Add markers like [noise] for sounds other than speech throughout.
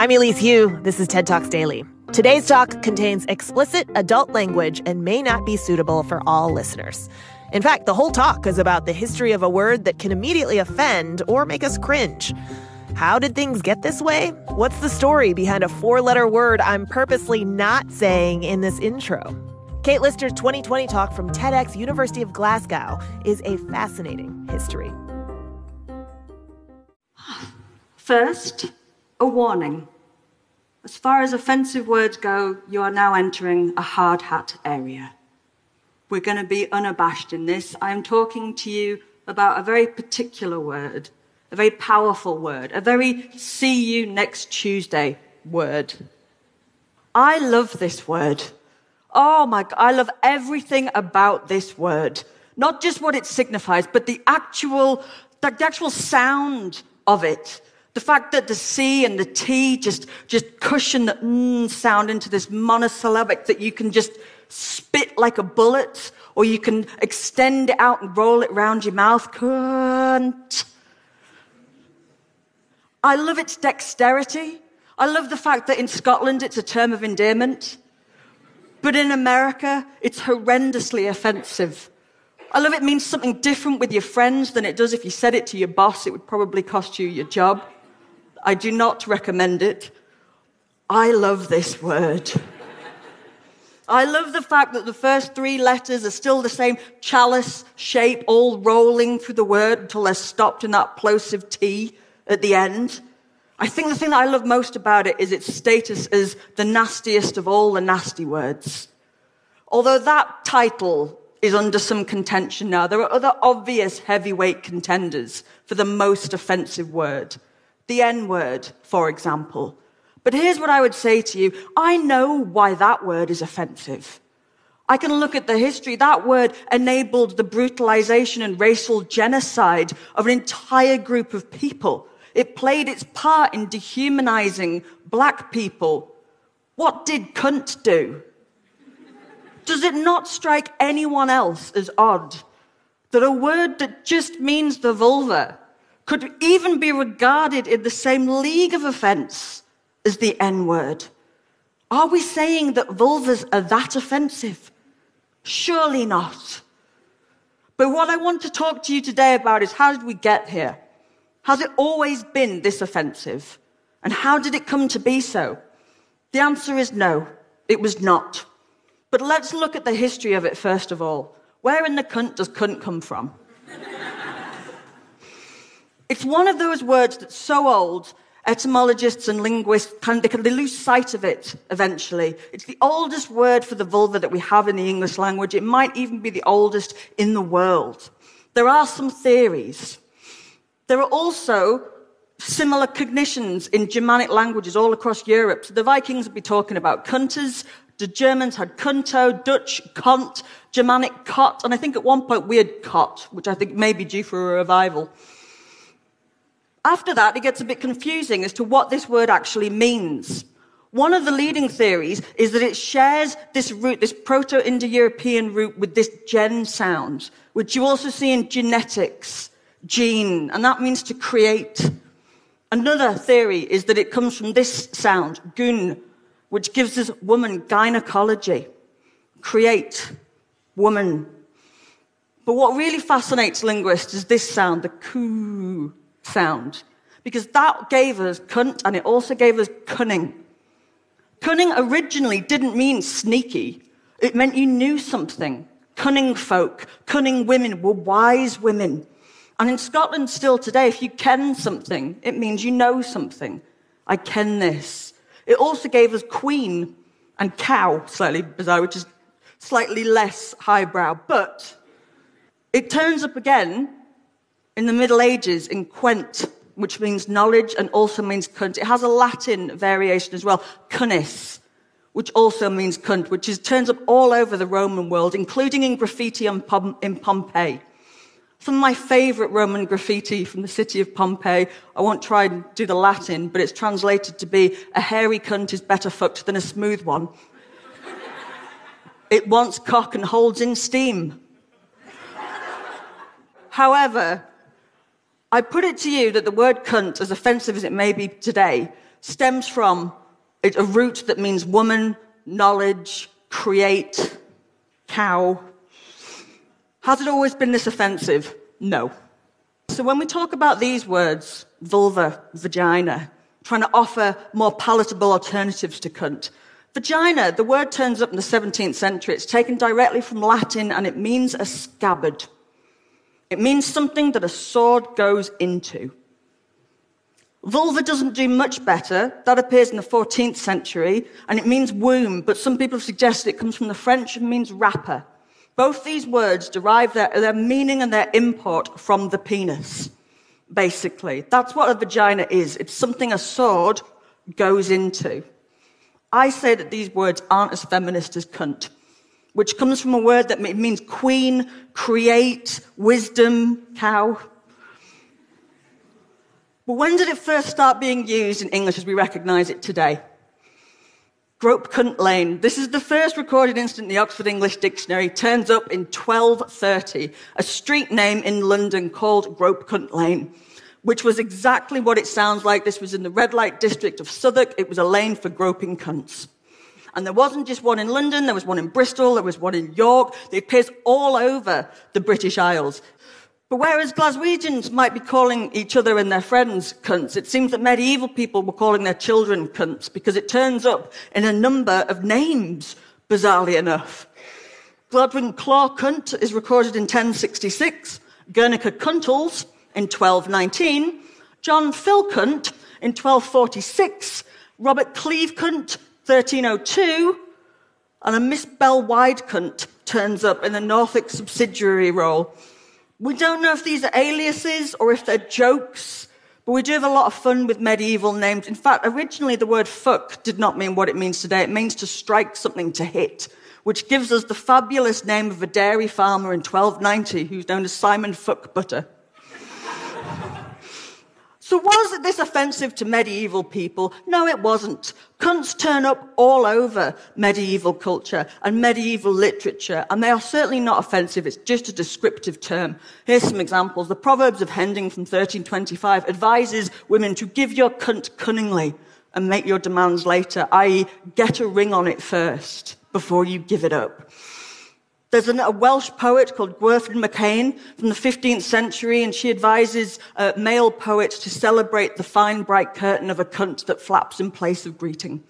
I'm Elise Hu. This is TED Talks Daily. Today's talk contains explicit adult language and may not be suitable for all listeners. In fact, the whole talk is about the history of a word that can immediately offend or make us cringe. How did things get this way? What's the story behind a four letter word I'm purposely not saying in this intro? Kate Lister's 2020 talk from TEDx University of Glasgow is a fascinating history. First, a warning. As far as offensive words go, you are now entering a hard hat area. We're going to be unabashed in this. I'm talking to you about a very particular word, a very powerful word, a very see you next Tuesday word. I love this word. Oh my God, I love everything about this word. Not just what it signifies, but the actual, the actual sound of it. The fact that the C and the T just, just cushion the mm sound into this monosyllabic that you can just spit like a bullet, or you can extend it out and roll it around your mouth. Cunt. I love its dexterity. I love the fact that in Scotland it's a term of endearment. But in America, it's horrendously offensive. I love it means something different with your friends than it does if you said it to your boss. It would probably cost you your job. I do not recommend it. I love this word. I love the fact that the first three letters are still the same chalice shape, all rolling through the word until they're stopped in that plosive T at the end. I think the thing that I love most about it is its status as the nastiest of all the nasty words. Although that title is under some contention now, there are other obvious heavyweight contenders for the most offensive word the N word, for example. But here's what I would say to you I know why that word is offensive. I can look at the history. That word enabled the brutalization and racial genocide of an entire group of people. It played its part in dehumanizing black people. What did cunt do? Does it not strike anyone else as odd that a word that just means the vulva could even be regarded in the same league of offense as the N word. Are we saying that vulvas are that offensive? Surely not. But what I want to talk to you today about is how did we get here? Has it always been this offensive? And how did it come to be so? The answer is no, it was not. But let's look at the history of it first of all. Where in the cunt does cunt come from? It's one of those words that's so old, etymologists and linguists can, they, they lose sight of it eventually. It's the oldest word for the vulva that we have in the English language. It might even be the oldest in the world. There are some theories. There are also similar cognitions in Germanic languages all across Europe. So the Vikings would be talking about cunters. The Germans had kunto, Dutch kont, Germanic kot, and I think at one point we had kot, which I think may be due for a revival. After that, it gets a bit confusing as to what this word actually means. One of the leading theories is that it shares this root, this Proto Indo European root, with this gen sound, which you also see in genetics, gene, and that means to create. Another theory is that it comes from this sound, gun, which gives us woman, gynecology, create, woman. But what really fascinates linguists is this sound, the coo sound. Because that gave us cunt and it also gave us cunning. Cunning originally didn't mean sneaky, it meant you knew something. Cunning folk, cunning women were wise women. And in Scotland, still today, if you ken something, it means you know something. I ken this. It also gave us queen and cow, slightly bizarre, which is slightly less highbrow. But it turns up again in the Middle Ages, in quent, which means knowledge and also means cunt, it has a Latin variation as well, cunnus, which also means cunt, which is, turns up all over the Roman world, including in graffiti in, Pom- in Pompeii. Some of my favorite Roman graffiti from the city of Pompeii, I won't try and do the Latin, but it's translated to be a hairy cunt is better fucked than a smooth one. it wants cock and holds in steam. However, I put it to you that the word cunt, as offensive as it may be today, stems from a root that means woman, knowledge, create, cow. Has it always been this offensive? No. So when we talk about these words, vulva, vagina, trying to offer more palatable alternatives to cunt, vagina, the word turns up in the 17th century. It's taken directly from Latin and it means a scabbard. It means something that a sword goes into. Vulva doesn't do much better. That appears in the 14th century, and it means womb, but some people have suggested it comes from the French and means wrapper. Both these words derive their, their meaning and their import from the penis, basically. That's what a vagina is. It's something a sword goes into. I say that these words aren't as feminist as cunt, which comes from a word that means queen, create, wisdom, cow. But when did it first start being used in English as we recognize it today? Grope Cunt Lane. This is the first recorded incident in the Oxford English Dictionary. Turns up in 1230, a street name in London called Grope Cunt Lane, which was exactly what it sounds like. This was in the red light district of Southwark. It was a lane for groping cunts. And there wasn't just one in London, there was one in Bristol, there was one in York. It appears all over the British Isles. But whereas Glaswegians might be calling each other and their friends cunts, it seems that medieval people were calling their children cunts because it turns up in a number of names, bizarrely enough. Gladwin Claw Cunt is recorded in 1066, Guernica Cuntles in 1219, John Cunt in 1246, Robert Cleave Cunt 1302, and a Miss Bell Wide Cunt turns up in the Norfolk subsidiary role we don't know if these are aliases or if they're jokes, but we do have a lot of fun with medieval names. In fact, originally the word fuck did not mean what it means today. It means to strike something, to hit, which gives us the fabulous name of a dairy farmer in 1290 who's known as Simon Fuckbutter. So was this offensive to medieval people? No, it wasn't. Cunts turn up all over medieval culture and medieval literature, and they are certainly not offensive. It's just a descriptive term. Here's some examples. The Proverbs of Hending from 1325 advises women to give your cunt cunningly and make your demands later, i.e., get a ring on it first before you give it up. There's a Welsh poet called Gwerful Mechain from the 15th century, and she advises uh, male poets to celebrate the fine, bright curtain of a cunt that flaps in place of greeting.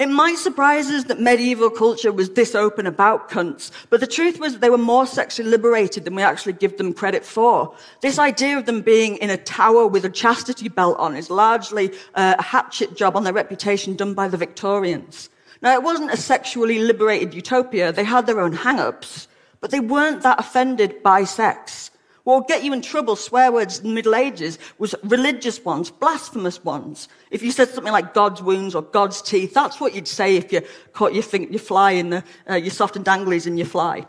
It might surprise us that medieval culture was this open about cunts, but the truth was that they were more sexually liberated than we actually give them credit for. This idea of them being in a tower with a chastity belt on is largely uh, a hatchet job on their reputation done by the Victorians. Now, it wasn't a sexually liberated utopia. They had their own hang ups, but they weren't that offended by sex. What would get you in trouble, swear words in the Middle Ages, was religious ones, blasphemous ones. If you said something like God's wounds or God's teeth, that's what you'd say if you caught your, fly in the, uh, your soft and danglies in your fly.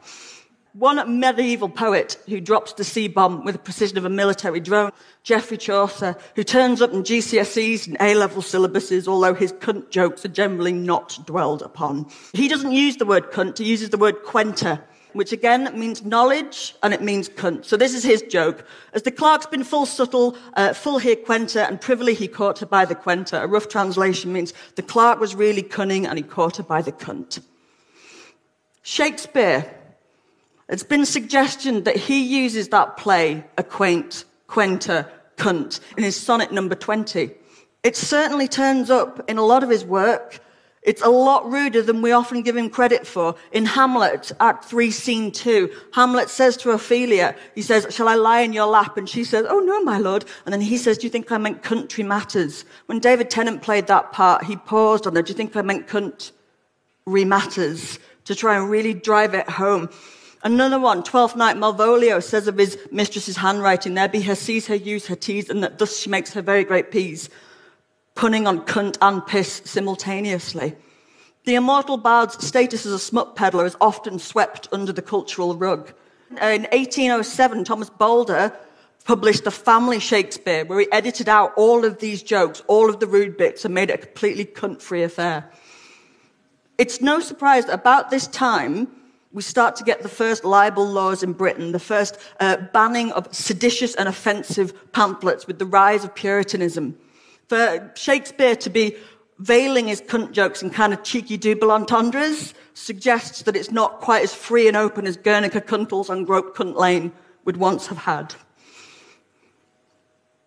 One medieval poet who drops the C bomb with the precision of a military drone, Geoffrey Chaucer, who turns up in GCSEs and A level syllabuses, although his cunt jokes are generally not dwelled upon. He doesn't use the word cunt, he uses the word quenter, which again means knowledge and it means cunt. So this is his joke. As the clerk's been full subtle, uh, full here quenter, and privily he caught her by the quenter. A rough translation means the clerk was really cunning and he caught her by the cunt. Shakespeare it's been suggestion that he uses that play, acquaint, quenter, cunt, in his sonnet number 20. It certainly turns up in a lot of his work. It's a lot ruder than we often give him credit for. In Hamlet, Act 3, Scene 2, Hamlet says to Ophelia, he says, Shall I lie in your lap? And she says, Oh no, my lord. And then he says, Do you think I meant country matters? When David Tennant played that part, he paused on there. Do you think I meant country matters? To try and really drive it home. Another one, Twelfth Night, Malvolio says of his mistress's handwriting, there be her C's, her U's, her T's, and that thus she makes her very great P's, punning on cunt and piss simultaneously. The immortal bard's status as a smut peddler is often swept under the cultural rug. In 1807, Thomas Bowdler published The Family Shakespeare, where he edited out all of these jokes, all of the rude bits, and made it a completely cunt free affair. It's no surprise that about this time, we start to get the first libel laws in Britain, the first uh, banning of seditious and offensive pamphlets with the rise of Puritanism. For Shakespeare to be veiling his cunt jokes in kind of cheeky double entendres suggests that it's not quite as free and open as Guernica Cuntles and Grope Cunt Lane would once have had.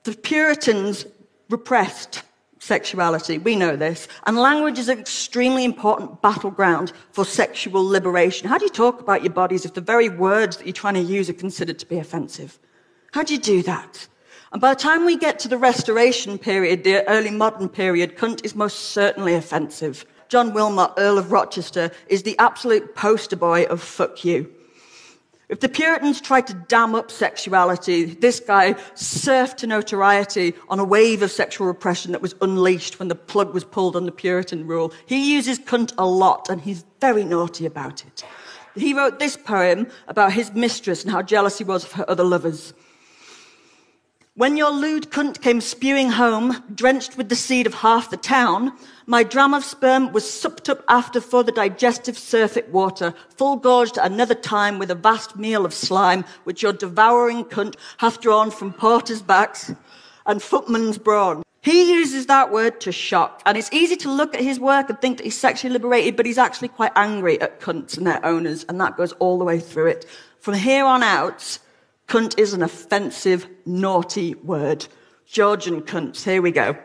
The Puritans repressed sexuality. We know this. And language is an extremely important battleground for sexual liberation. How do you talk about your bodies if the very words that you're trying to use are considered to be offensive? How do you do that? And by the time we get to the Restoration period, the early modern period, cunt is most certainly offensive. John Wilmot, Earl of Rochester, is the absolute poster boy of fuck you. If the Puritans tried to dam up sexuality, this guy surfed to notoriety on a wave of sexual repression that was unleashed when the plug was pulled on the Puritan rule. He uses cunt a lot, and he's very naughty about it. He wrote this poem about his mistress and how jealous he was of her other lovers. When your lewd cunt came spewing home, drenched with the seed of half the town, my dram of sperm was supped up after for the digestive surfeit water, full gorged another time with a vast meal of slime, which your devouring cunt hath drawn from porters' backs and footmen's brawn. He uses that word to shock, and it's easy to look at his work and think that he's sexually liberated, but he's actually quite angry at cunts and their owners, and that goes all the way through it. From here on out, Cunt is an offensive, naughty word. Georgian cunts. Here we go.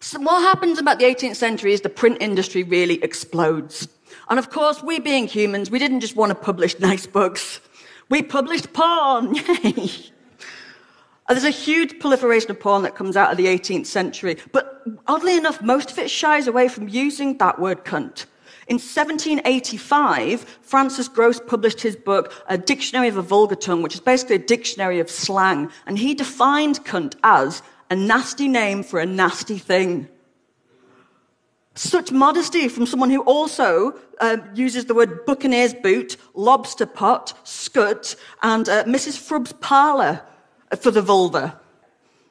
So what happens about the 18th century is the print industry really explodes. And of course, we being humans, we didn't just want to publish nice books. We published porn. [laughs] Yay! There's a huge proliferation of porn that comes out of the 18th century. But oddly enough, most of it shies away from using that word cunt. In 1785, Francis Grose published his book, A Dictionary of a Vulgar Tongue, which is basically a dictionary of slang. And he defined cunt as a nasty name for a nasty thing. Such modesty from someone who also uh, uses the word buccaneer's boot, lobster pot, scut, and uh, Mrs. Frubb's parlour for the vulva.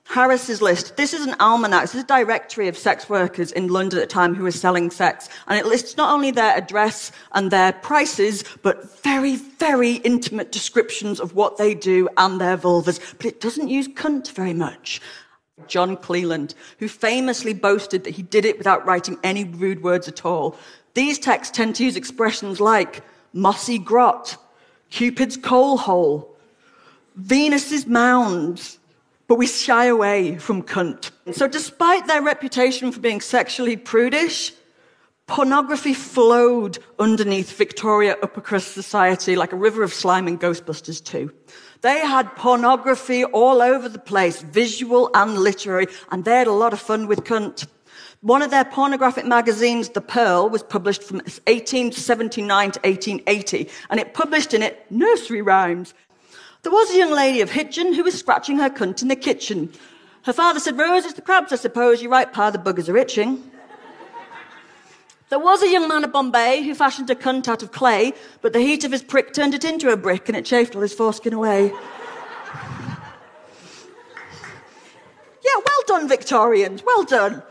Harris's List. This is an almanac. This is a directory of sex workers in London at the time who were selling sex. And it lists not only their address and their prices, but very, very intimate descriptions of what they do and their vulvas. But it doesn't use cunt very much. John Cleland, who famously boasted that he did it without writing any rude words at all. These texts tend to use expressions like mossy grot, Cupid's coal hole, Venus's mounds, but we shy away from cunt. So, despite their reputation for being sexually prudish, pornography flowed underneath Victoria upper crust society like a river of slime in Ghostbusters 2. They had pornography all over the place, visual and literary, and they had a lot of fun with cunt. One of their pornographic magazines, The Pearl, was published from 1879 to 1880, and it published in it nursery rhymes. There was a young lady of Hitchin who was scratching her cunt in the kitchen. Her father said, Rose, it's the crabs, I suppose. You're right, pa, the buggers are itching. There was a young man of Bombay who fashioned a cunt out of clay, but the heat of his prick turned it into a brick and it chafed all his foreskin away. [laughs] yeah, well done, Victorians, well done.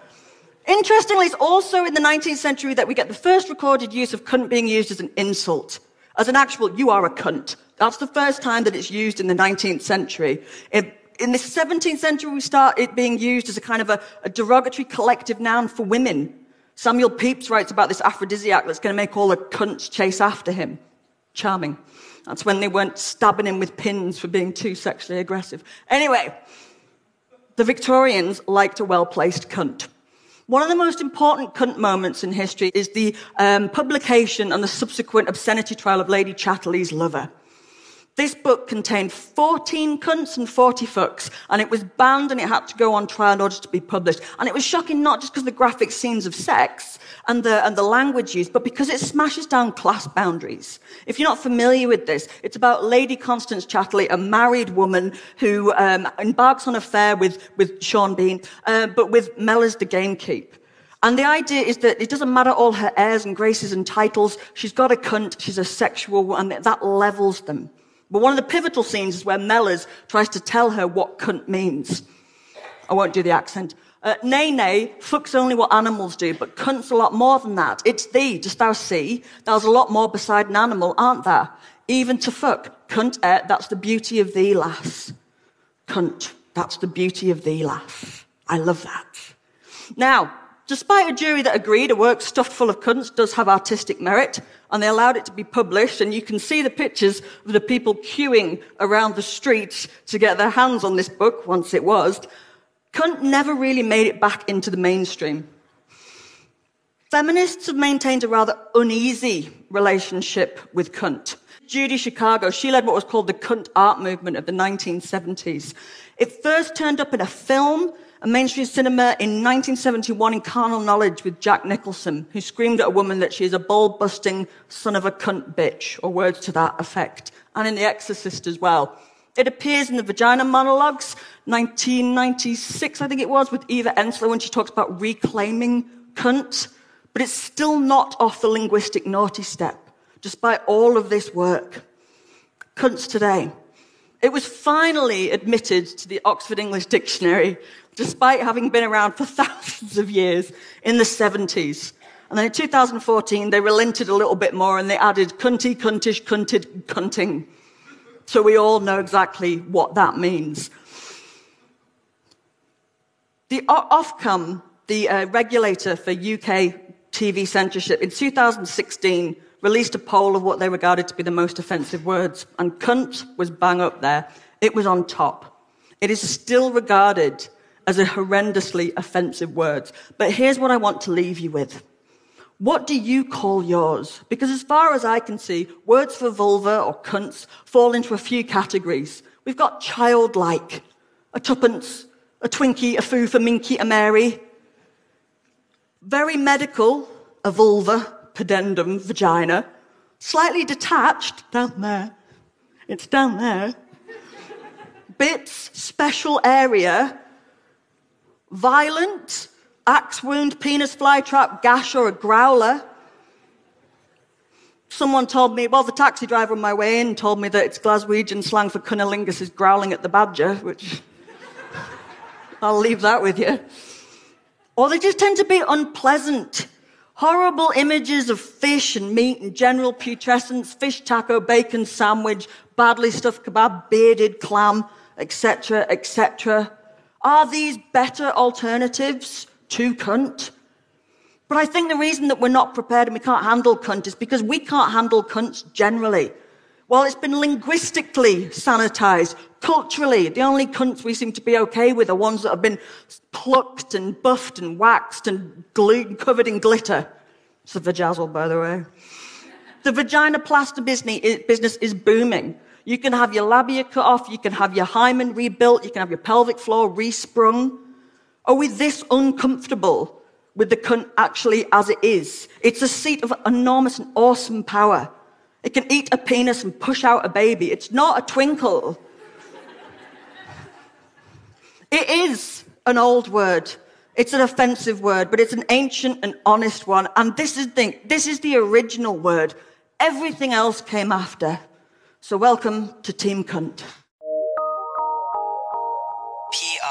Interestingly, it's also in the 19th century that we get the first recorded use of cunt being used as an insult, as an actual, you are a cunt. That's the first time that it's used in the 19th century. In, in the 17th century, we start it being used as a kind of a, a derogatory collective noun for women. Samuel Pepys writes about this aphrodisiac that's going to make all the cunts chase after him. Charming. That's when they weren't stabbing him with pins for being too sexually aggressive. Anyway, the Victorians liked a well placed cunt. One of the most important cunt moments in history is the um, publication and the subsequent obscenity trial of Lady Chatterley's lover. This book contained 14 cunts and 40 fucks, and it was banned and it had to go on trial in order to be published. And it was shocking not just because the graphic scenes of sex and the, and the language used, but because it smashes down class boundaries. If you're not familiar with this, it's about Lady Constance Chatterley, a married woman who um, embarks on an affair with, with Sean Bean, uh, but with Mellors the gamekeep. And the idea is that it doesn't matter all her airs and graces and titles. She's got a cunt. She's a sexual, and that levels them. But one of the pivotal scenes is where Mellors tries to tell her what cunt means. I won't do the accent. Uh, nay, nay, fuck's only what animals do, but cunt's a lot more than that. It's thee, dost thou see? There's a lot more beside an animal, aren't there? Even to fuck. Cunt, eh, that's the beauty of thee, lass. Cunt, that's the beauty of thee, lass. I love that. Now, despite a jury that agreed a work stuffed full of cunts does have artistic merit, and they allowed it to be published, and you can see the pictures of the people queuing around the streets to get their hands on this book once it was, cunt never really made it back into the mainstream. Feminists have maintained a rather uneasy relationship with cunt. Judy Chicago, she led what was called the cunt art movement of the 1970s. It first turned up in a film, a mainstream cinema in 1971 in Carnal Knowledge with Jack Nicholson, who screamed at a woman that she is a ball busting son of a cunt bitch, or words to that effect, and in The Exorcist as well. It appears in the Vagina Monologues, 1996, I think it was, with Eva Ensler when she talks about reclaiming cunt. But it's still not off the linguistic naughty step, despite all of this work. Cunts today. It was finally admitted to the Oxford English Dictionary, despite having been around for [laughs] thousands of years in the 70s. And then in 2014, they relented a little bit more and they added cunty, cuntish, cunted, cunting. So we all know exactly what that means. The Ofcom, the uh, regulator for UK TV censorship, in 2016 released a poll of what they regarded to be the most offensive words, and cunt was bang up there. It was on top. It is still regarded as a horrendously offensive word. But here's what I want to leave you with. What do you call yours? Because as far as I can see, words for vulva or cunts fall into a few categories. We've got childlike, a tuppence, a Twinkie, a foo, for minky, a Mary. Very medical, a vulva, pudendum, vagina. Slightly detached, down there. It's down there. Bits, special area. Violent, axe wound, penis flytrap, gash, or a growler. Someone told me, well, the taxi driver on my way in told me that it's Glaswegian slang for cunnilingus is growling at the badger, which [laughs] I'll leave that with you. Or they just tend to be unpleasant. Horrible images of fish and meat and general putrescence, fish taco, bacon sandwich, badly stuffed kebab, bearded clam, etc., etc. Are these better alternatives to cunt. But I think the reason that we're not prepared and we can't handle cunt is because we can't handle cunts generally. While it's been linguistically sanitized, culturally, the only cunts we seem to be okay with are ones that have been plucked and buffed and waxed and glued, covered in glitter. It's a vajazzle, by the way. The vagina plaster business is booming. You can have your labia cut off, you can have your hymen rebuilt, you can have your pelvic floor resprung. Are we this uncomfortable with the cunt actually as it is? It's a seat of enormous and awesome power. It can eat a penis and push out a baby. It's not a twinkle. [laughs] it is an old word. It's an offensive word, but it's an ancient and honest one. And this is the, this is the original word. Everything else came after. So welcome to Team Cunt. PR.